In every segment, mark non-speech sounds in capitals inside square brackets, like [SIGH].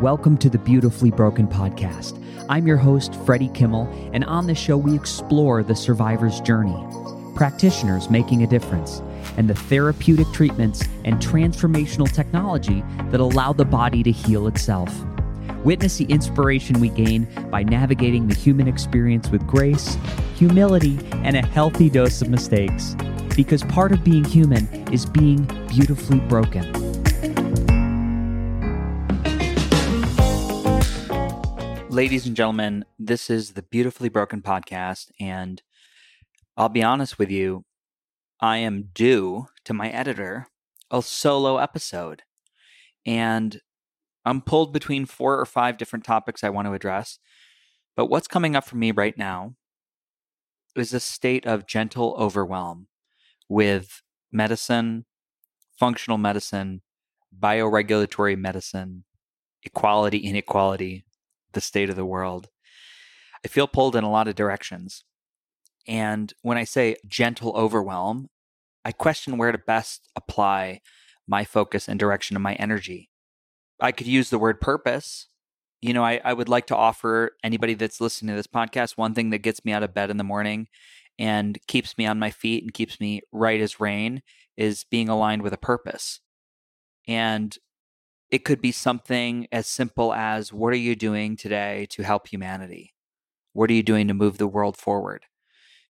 Welcome to the Beautifully Broken podcast. I'm your host, Freddie Kimmel, and on this show, we explore the survivor's journey, practitioners making a difference, and the therapeutic treatments and transformational technology that allow the body to heal itself. Witness the inspiration we gain by navigating the human experience with grace, humility, and a healthy dose of mistakes. Because part of being human is being beautifully broken. Ladies and gentlemen, this is the Beautifully Broken podcast, and I'll be honest with you, I am due to my editor a solo episode. And I'm pulled between four or five different topics I want to address. But what's coming up for me right now is a state of gentle overwhelm with medicine, functional medicine, bioregulatory medicine, equality, inequality, the state of the world. I feel pulled in a lot of directions. And when I say gentle overwhelm, I question where to best apply my focus and direction of my energy. I could use the word purpose. You know, I, I would like to offer anybody that's listening to this podcast one thing that gets me out of bed in the morning and keeps me on my feet and keeps me right as rain is being aligned with a purpose. And it could be something as simple as what are you doing today to help humanity? What are you doing to move the world forward?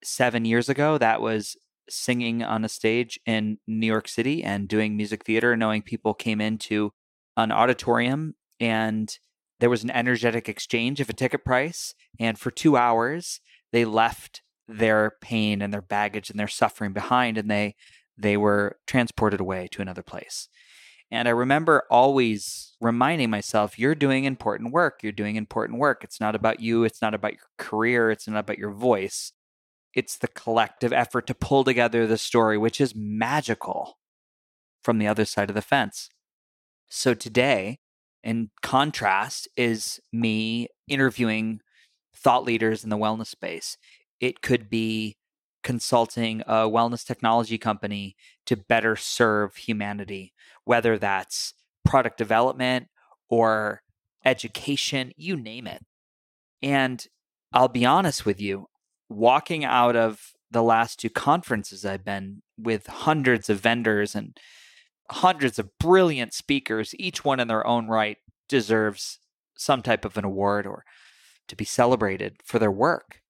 Seven years ago, that was singing on a stage in New York City and doing music theater, knowing people came into an auditorium and there was an energetic exchange of a ticket price. And for two hours, they left their pain and their baggage and their suffering behind and they they were transported away to another place. And I remember always reminding myself, you're doing important work. You're doing important work. It's not about you. It's not about your career. It's not about your voice. It's the collective effort to pull together the story, which is magical from the other side of the fence. So today, in contrast, is me interviewing thought leaders in the wellness space. It could be consulting a wellness technology company to better serve humanity, whether that's product development or education, you name it. And I'll be honest with you, walking out of the last two conferences I've been with hundreds of vendors and hundreds of brilliant speakers, each one in their own right deserves some type of an award or to be celebrated for their work.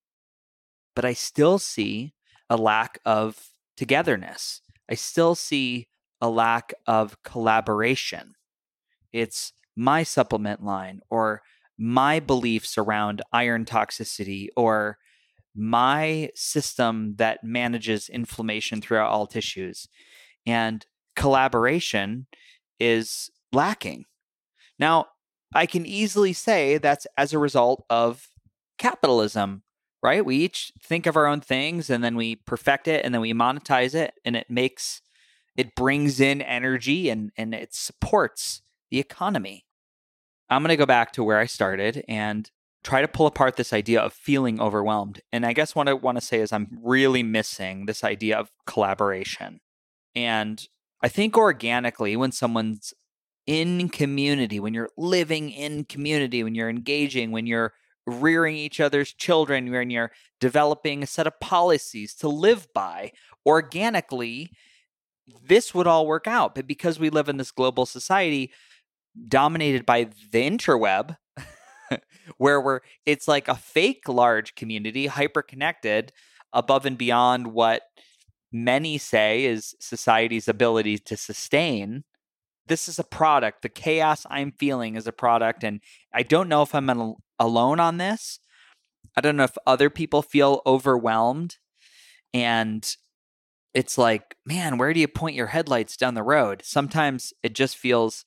But I still see a lack of togetherness. I still see a lack of collaboration. It's my supplement line or my beliefs around iron toxicity or my system that manages inflammation throughout all tissues. And collaboration is lacking. Now, I can easily say that's as a result of capitalism right? We each think of our own things and then we perfect it and then we monetize it and it makes it brings in energy and and it supports the economy. I'm going to go back to where I started and try to pull apart this idea of feeling overwhelmed. And I guess what I want to say is I'm really missing this idea of collaboration. And I think organically when someone's in community, when you're living in community, when you're engaging, when you're rearing each other's children, when you're developing a set of policies to live by organically, this would all work out. But because we live in this global society dominated by the interweb, [LAUGHS] where we're it's like a fake large community, hyper connected, above and beyond what many say is society's ability to sustain this is a product. The chaos I'm feeling is a product. And I don't know if I'm an, alone on this. I don't know if other people feel overwhelmed. And it's like, man, where do you point your headlights down the road? Sometimes it just feels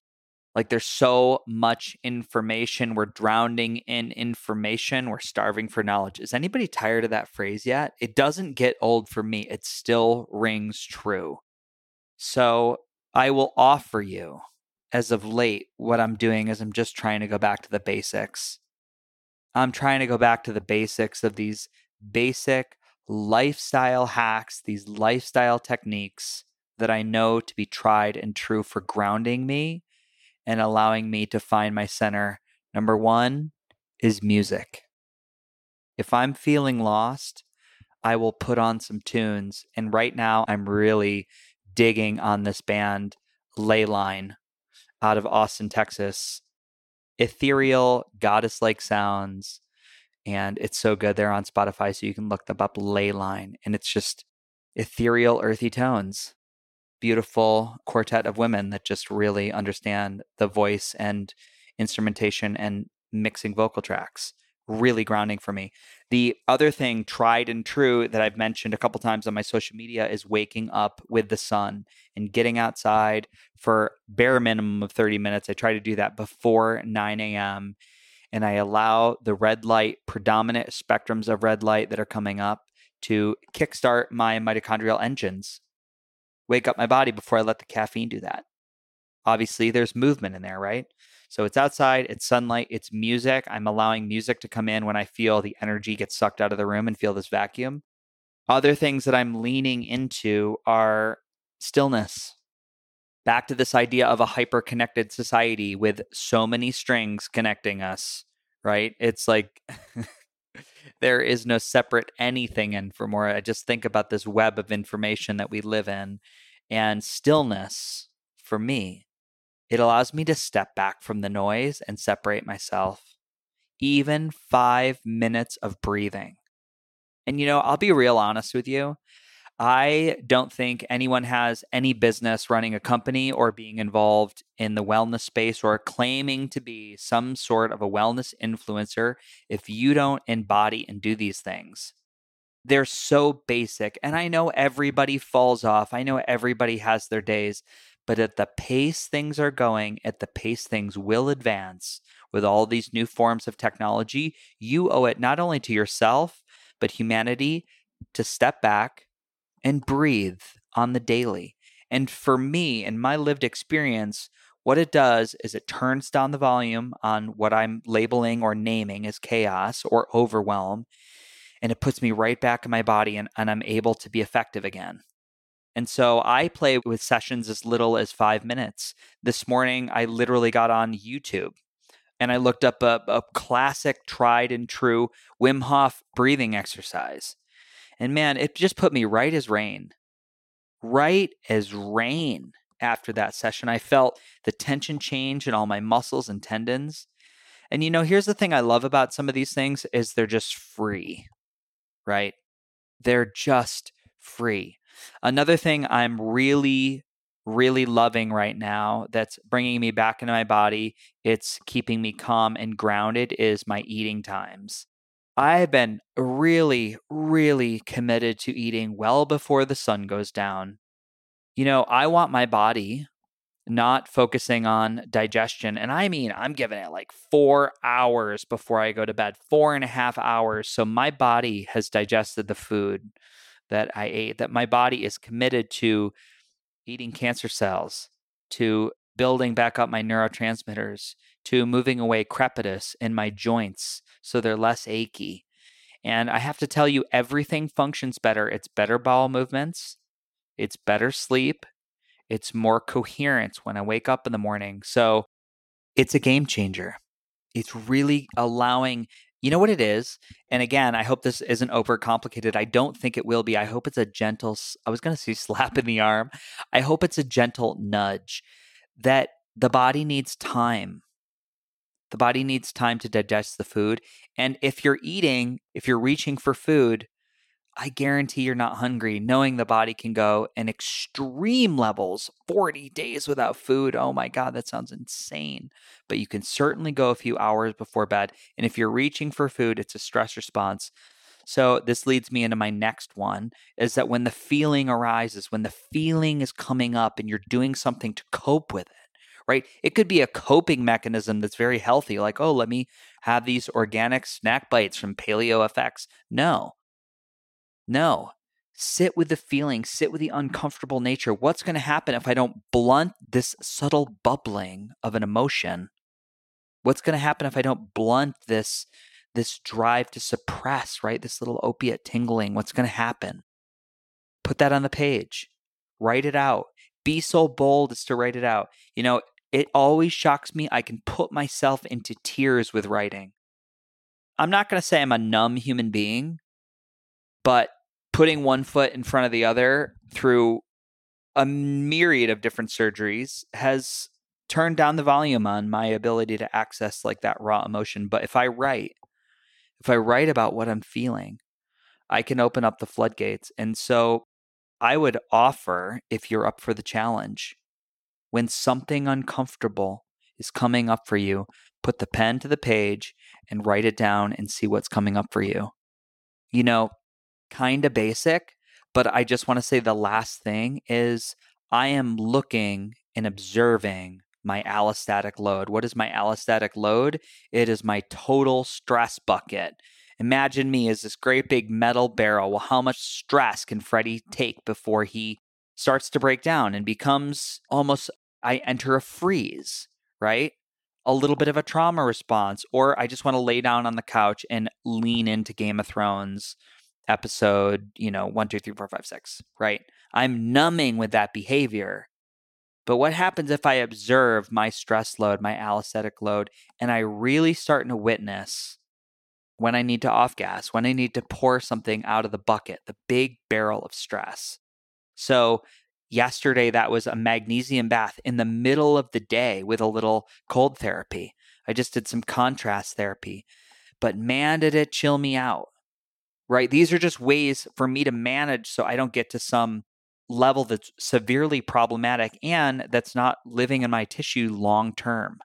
like there's so much information. We're drowning in information. We're starving for knowledge. Is anybody tired of that phrase yet? It doesn't get old for me, it still rings true. So I will offer you, as of late, what I'm doing is I'm just trying to go back to the basics. I'm trying to go back to the basics of these basic lifestyle hacks, these lifestyle techniques that I know to be tried and true for grounding me and allowing me to find my center. Number one is music. If I'm feeling lost, I will put on some tunes. And right now, I'm really digging on this band, Leyline, out of Austin, Texas. Ethereal, goddess like sounds. And it's so good. They're on Spotify, so you can look them up, Leyline. And it's just ethereal, earthy tones. Beautiful quartet of women that just really understand the voice and instrumentation and mixing vocal tracks really grounding for me. The other thing, tried and true, that I've mentioned a couple times on my social media is waking up with the sun and getting outside for bare minimum of 30 minutes. I try to do that before 9 a.m. And I allow the red light, predominant spectrums of red light that are coming up to kickstart my mitochondrial engines, wake up my body before I let the caffeine do that. Obviously, there's movement in there, right? So it's outside, it's sunlight, it's music. I'm allowing music to come in when I feel the energy get sucked out of the room and feel this vacuum. Other things that I'm leaning into are stillness. Back to this idea of a hyper connected society with so many strings connecting us, right? It's like [LAUGHS] there is no separate anything in for more. I just think about this web of information that we live in and stillness for me it allows me to step back from the noise and separate myself. Even five minutes of breathing. And, you know, I'll be real honest with you. I don't think anyone has any business running a company or being involved in the wellness space or claiming to be some sort of a wellness influencer if you don't embody and do these things. They're so basic. And I know everybody falls off. I know everybody has their days. But at the pace things are going, at the pace things will advance with all these new forms of technology, you owe it not only to yourself, but humanity to step back and breathe on the daily. And for me, in my lived experience, what it does is it turns down the volume on what I'm labeling or naming as chaos or overwhelm, and it puts me right back in my body and, and I'm able to be effective again. And so I play with sessions as little as five minutes. This morning, I literally got on YouTube and I looked up a, a classic, tried and true Wim Hof breathing exercise. And man, it just put me right as rain. Right as rain after that session. I felt the tension change in all my muscles and tendons. And you know, here's the thing I love about some of these things is they're just free. Right? They're just free. Another thing I'm really, really loving right now that's bringing me back into my body, it's keeping me calm and grounded, is my eating times. I've been really, really committed to eating well before the sun goes down. You know, I want my body not focusing on digestion. And I mean, I'm giving it like four hours before I go to bed, four and a half hours. So my body has digested the food that I ate, that my body is committed to eating cancer cells, to building back up my neurotransmitters, to moving away crepitus in my joints so they're less achy. And I have to tell you, everything functions better. It's better bowel movements, it's better sleep, it's more coherence when I wake up in the morning. So it's a game changer. It's really allowing you know what it is? And again, I hope this isn't over complicated. I don't think it will be. I hope it's a gentle, I was going to say [LAUGHS] slap in the arm. I hope it's a gentle nudge that the body needs time. The body needs time to digest the food. And if you're eating, if you're reaching for food, I guarantee you're not hungry, knowing the body can go in extreme levels 40 days without food. Oh my God, that sounds insane. But you can certainly go a few hours before bed. And if you're reaching for food, it's a stress response. So this leads me into my next one is that when the feeling arises, when the feeling is coming up and you're doing something to cope with it, right? It could be a coping mechanism that's very healthy, like, oh, let me have these organic snack bites from Paleo FX. No, no. Sit with the feeling, sit with the uncomfortable nature. What's going to happen if I don't blunt this subtle bubbling of an emotion? What's going to happen if I don't blunt this this drive to suppress, right? This little opiate tingling. What's going to happen? Put that on the page. Write it out. Be so bold as to write it out. You know, It always shocks me. I can put myself into tears with writing. I'm not going to say I'm a numb human being, but putting one foot in front of the other through a myriad of different surgeries has turned down the volume on my ability to access like that raw emotion. But if I write, if I write about what I'm feeling, I can open up the floodgates. And so I would offer, if you're up for the challenge, when something uncomfortable is coming up for you, put the pen to the page and write it down and see what's coming up for you. You know, kind of basic, but I just want to say the last thing is I am looking and observing my allostatic load. What is my allostatic load? It is my total stress bucket. Imagine me as this great big metal barrel. Well, how much stress can Freddie take before he starts to break down and becomes almost, I enter a freeze, right? A little bit of a trauma response, or I just want to lay down on the couch and lean into Game of Thrones episode, you know, one, two, three, four, five, six, right? I'm numbing with that behavior. But what happens if I observe my stress load, my allostatic load, and I really start to witness when I need to off gas, when I need to pour something out of the bucket, the big barrel of stress. So, yesterday, that was a magnesium bath in the middle of the day with a little cold therapy. I just did some contrast therapy. But man, did it chill me out, right? These are just ways for me to manage so I don't get to some level that's severely problematic and that's not living in my tissue long term.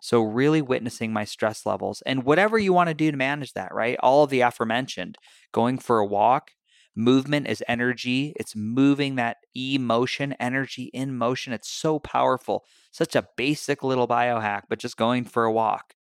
So, really witnessing my stress levels and whatever you want to do to manage that, right? All of the aforementioned going for a walk, movement is energy. It's moving that emotion, energy in motion. It's so powerful. Such a basic little biohack, but just going for a walk.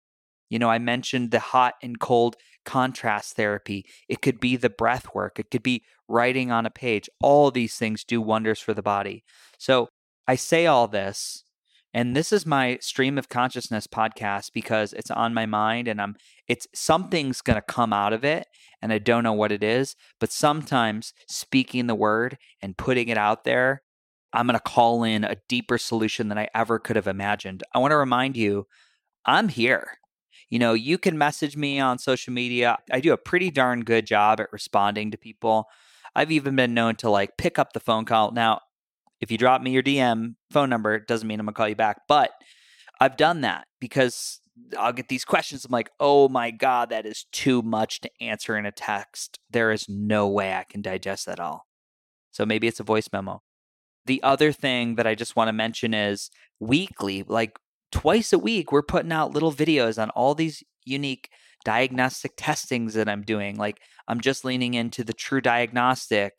You know, I mentioned the hot and cold contrast therapy. It could be the breath work, it could be writing on a page. All these things do wonders for the body. So I say all this and this is my stream of consciousness podcast because it's on my mind and I'm it's something's going to come out of it and I don't know what it is, but sometimes speaking the word and putting it out there, I'm going to call in a deeper solution than I ever could have imagined. I want to remind you I'm here. You know, you can message me on social media. I do a pretty darn good job at responding to people. I've even been known to like pick up the phone call. Now, if you drop me your DM phone number, it doesn't mean I'm gonna call you back. But I've done that because I'll get these questions. I'm like, oh my God, that is too much to answer in a text. There is no way I can digest that all. So maybe it's a voice memo. The other thing that I just want to mention is weekly, like twice a week, we're putting out little videos on all these unique diagnostic testings that I'm doing. Like I'm just leaning into the TruDiagnostic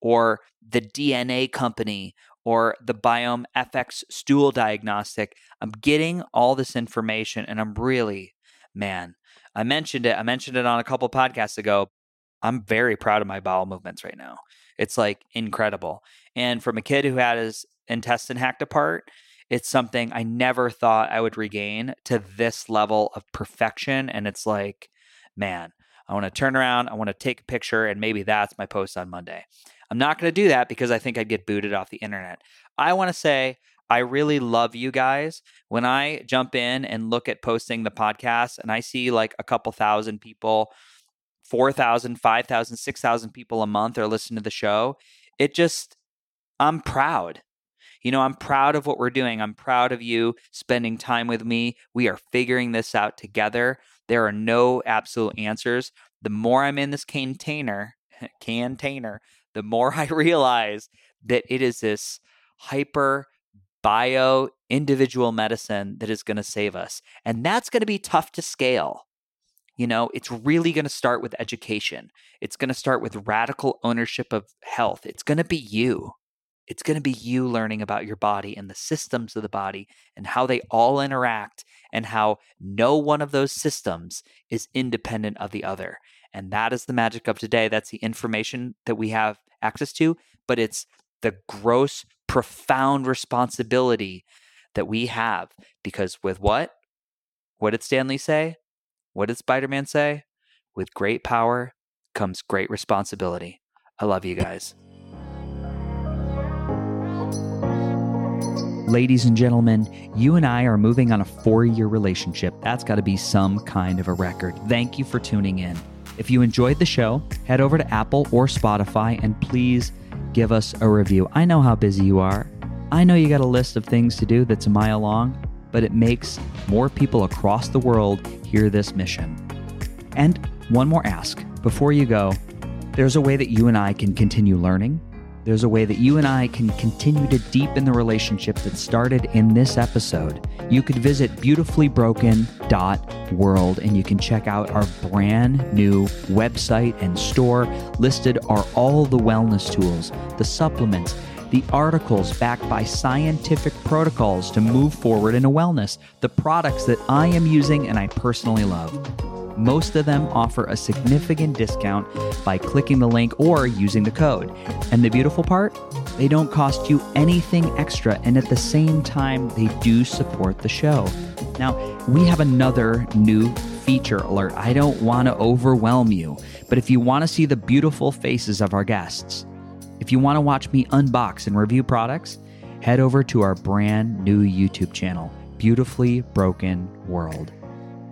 or the DNA company or the Biome FX stool diagnostic. I'm getting all this information and I'm really, man, I mentioned it. I mentioned it on a couple podcasts ago. I'm very proud of my bowel movements right now. It's like incredible. And from a kid who had his intestine hacked apart, it's something I never thought I would regain to this level of perfection. And it's like, man, I want to turn around, I want to take a picture, and maybe that's my post on Monday. I'm not going to do that because I think I'd get booted off the internet. I want to say I really love you guys. When I jump in and look at posting the podcast and I see like a couple thousand people, 4,000, 5,000, 6,000 people a month are listening to the show, it just, I'm proud. You know, I'm proud of what we're doing. I'm proud of you spending time with me. We are figuring this out together. There are no absolute answers. The more I'm in this container, [LAUGHS] container, the more [LAUGHS] I realize that it is this hyper bio individual medicine that is going to save us. And that's going to be tough to scale. You know, it's really going to start with education. It's going to start with radical ownership of health. It's going to be you. It's going to be you learning about your body and the systems of the body and how they all interact and how no one of those systems is independent of the other. And that is the magic of today. That's the information that we have access to, but it's the gross, profound responsibility that we have. Because with what? What did Stan Lee say? What did Spider Man say? With great power comes great responsibility. I love you guys. Ladies and gentlemen, you and I are moving on a four year relationship. That's got to be some kind of a record. Thank you for tuning in. If you enjoyed the show, head over to Apple or Spotify and please give us a review. I know how busy you are. I know you got a list of things to do that's a mile long, but it makes more people across the world hear this mission. And one more ask before you go there's a way that you and I can continue learning there's a way that you and I can continue to deepen the relationship that started in this episode. You could visit beautifullybroken.world and you can check out our brand new website and store. Listed are all the wellness tools, the supplements, the articles backed by scientific protocols to move forward in a wellness, the products that I am using and I personally love. Most of them offer a significant discount by clicking the link or using the code. And the beautiful part? They don't cost you anything extra, and at the same time, they do support the show. Now, we have another new feature alert. I don't want to overwhelm you, but if you want to see the beautiful faces of our guests, if you want to watch me unbox and review products, head over to our brand new YouTube channel, Beautifully Broken World.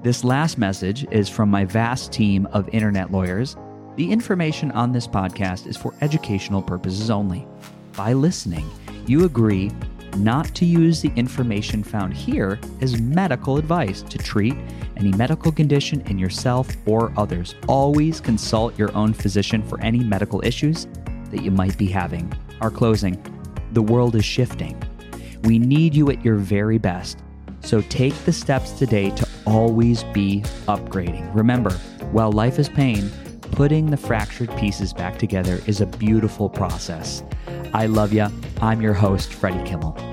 This last message is from my vast team of internet lawyers. The information on this podcast is for educational purposes only. By listening, you agree not to use the information found here as medical advice to treat any medical condition in yourself or others. Always consult your own physician for any medical issues that you might be having. Our closing the world is shifting. We need you at your very best. So take the steps today to always be upgrading. Remember, while life is pain, putting the fractured pieces back together is a beautiful process. I love you. I'm your host, Freddie Kimmel.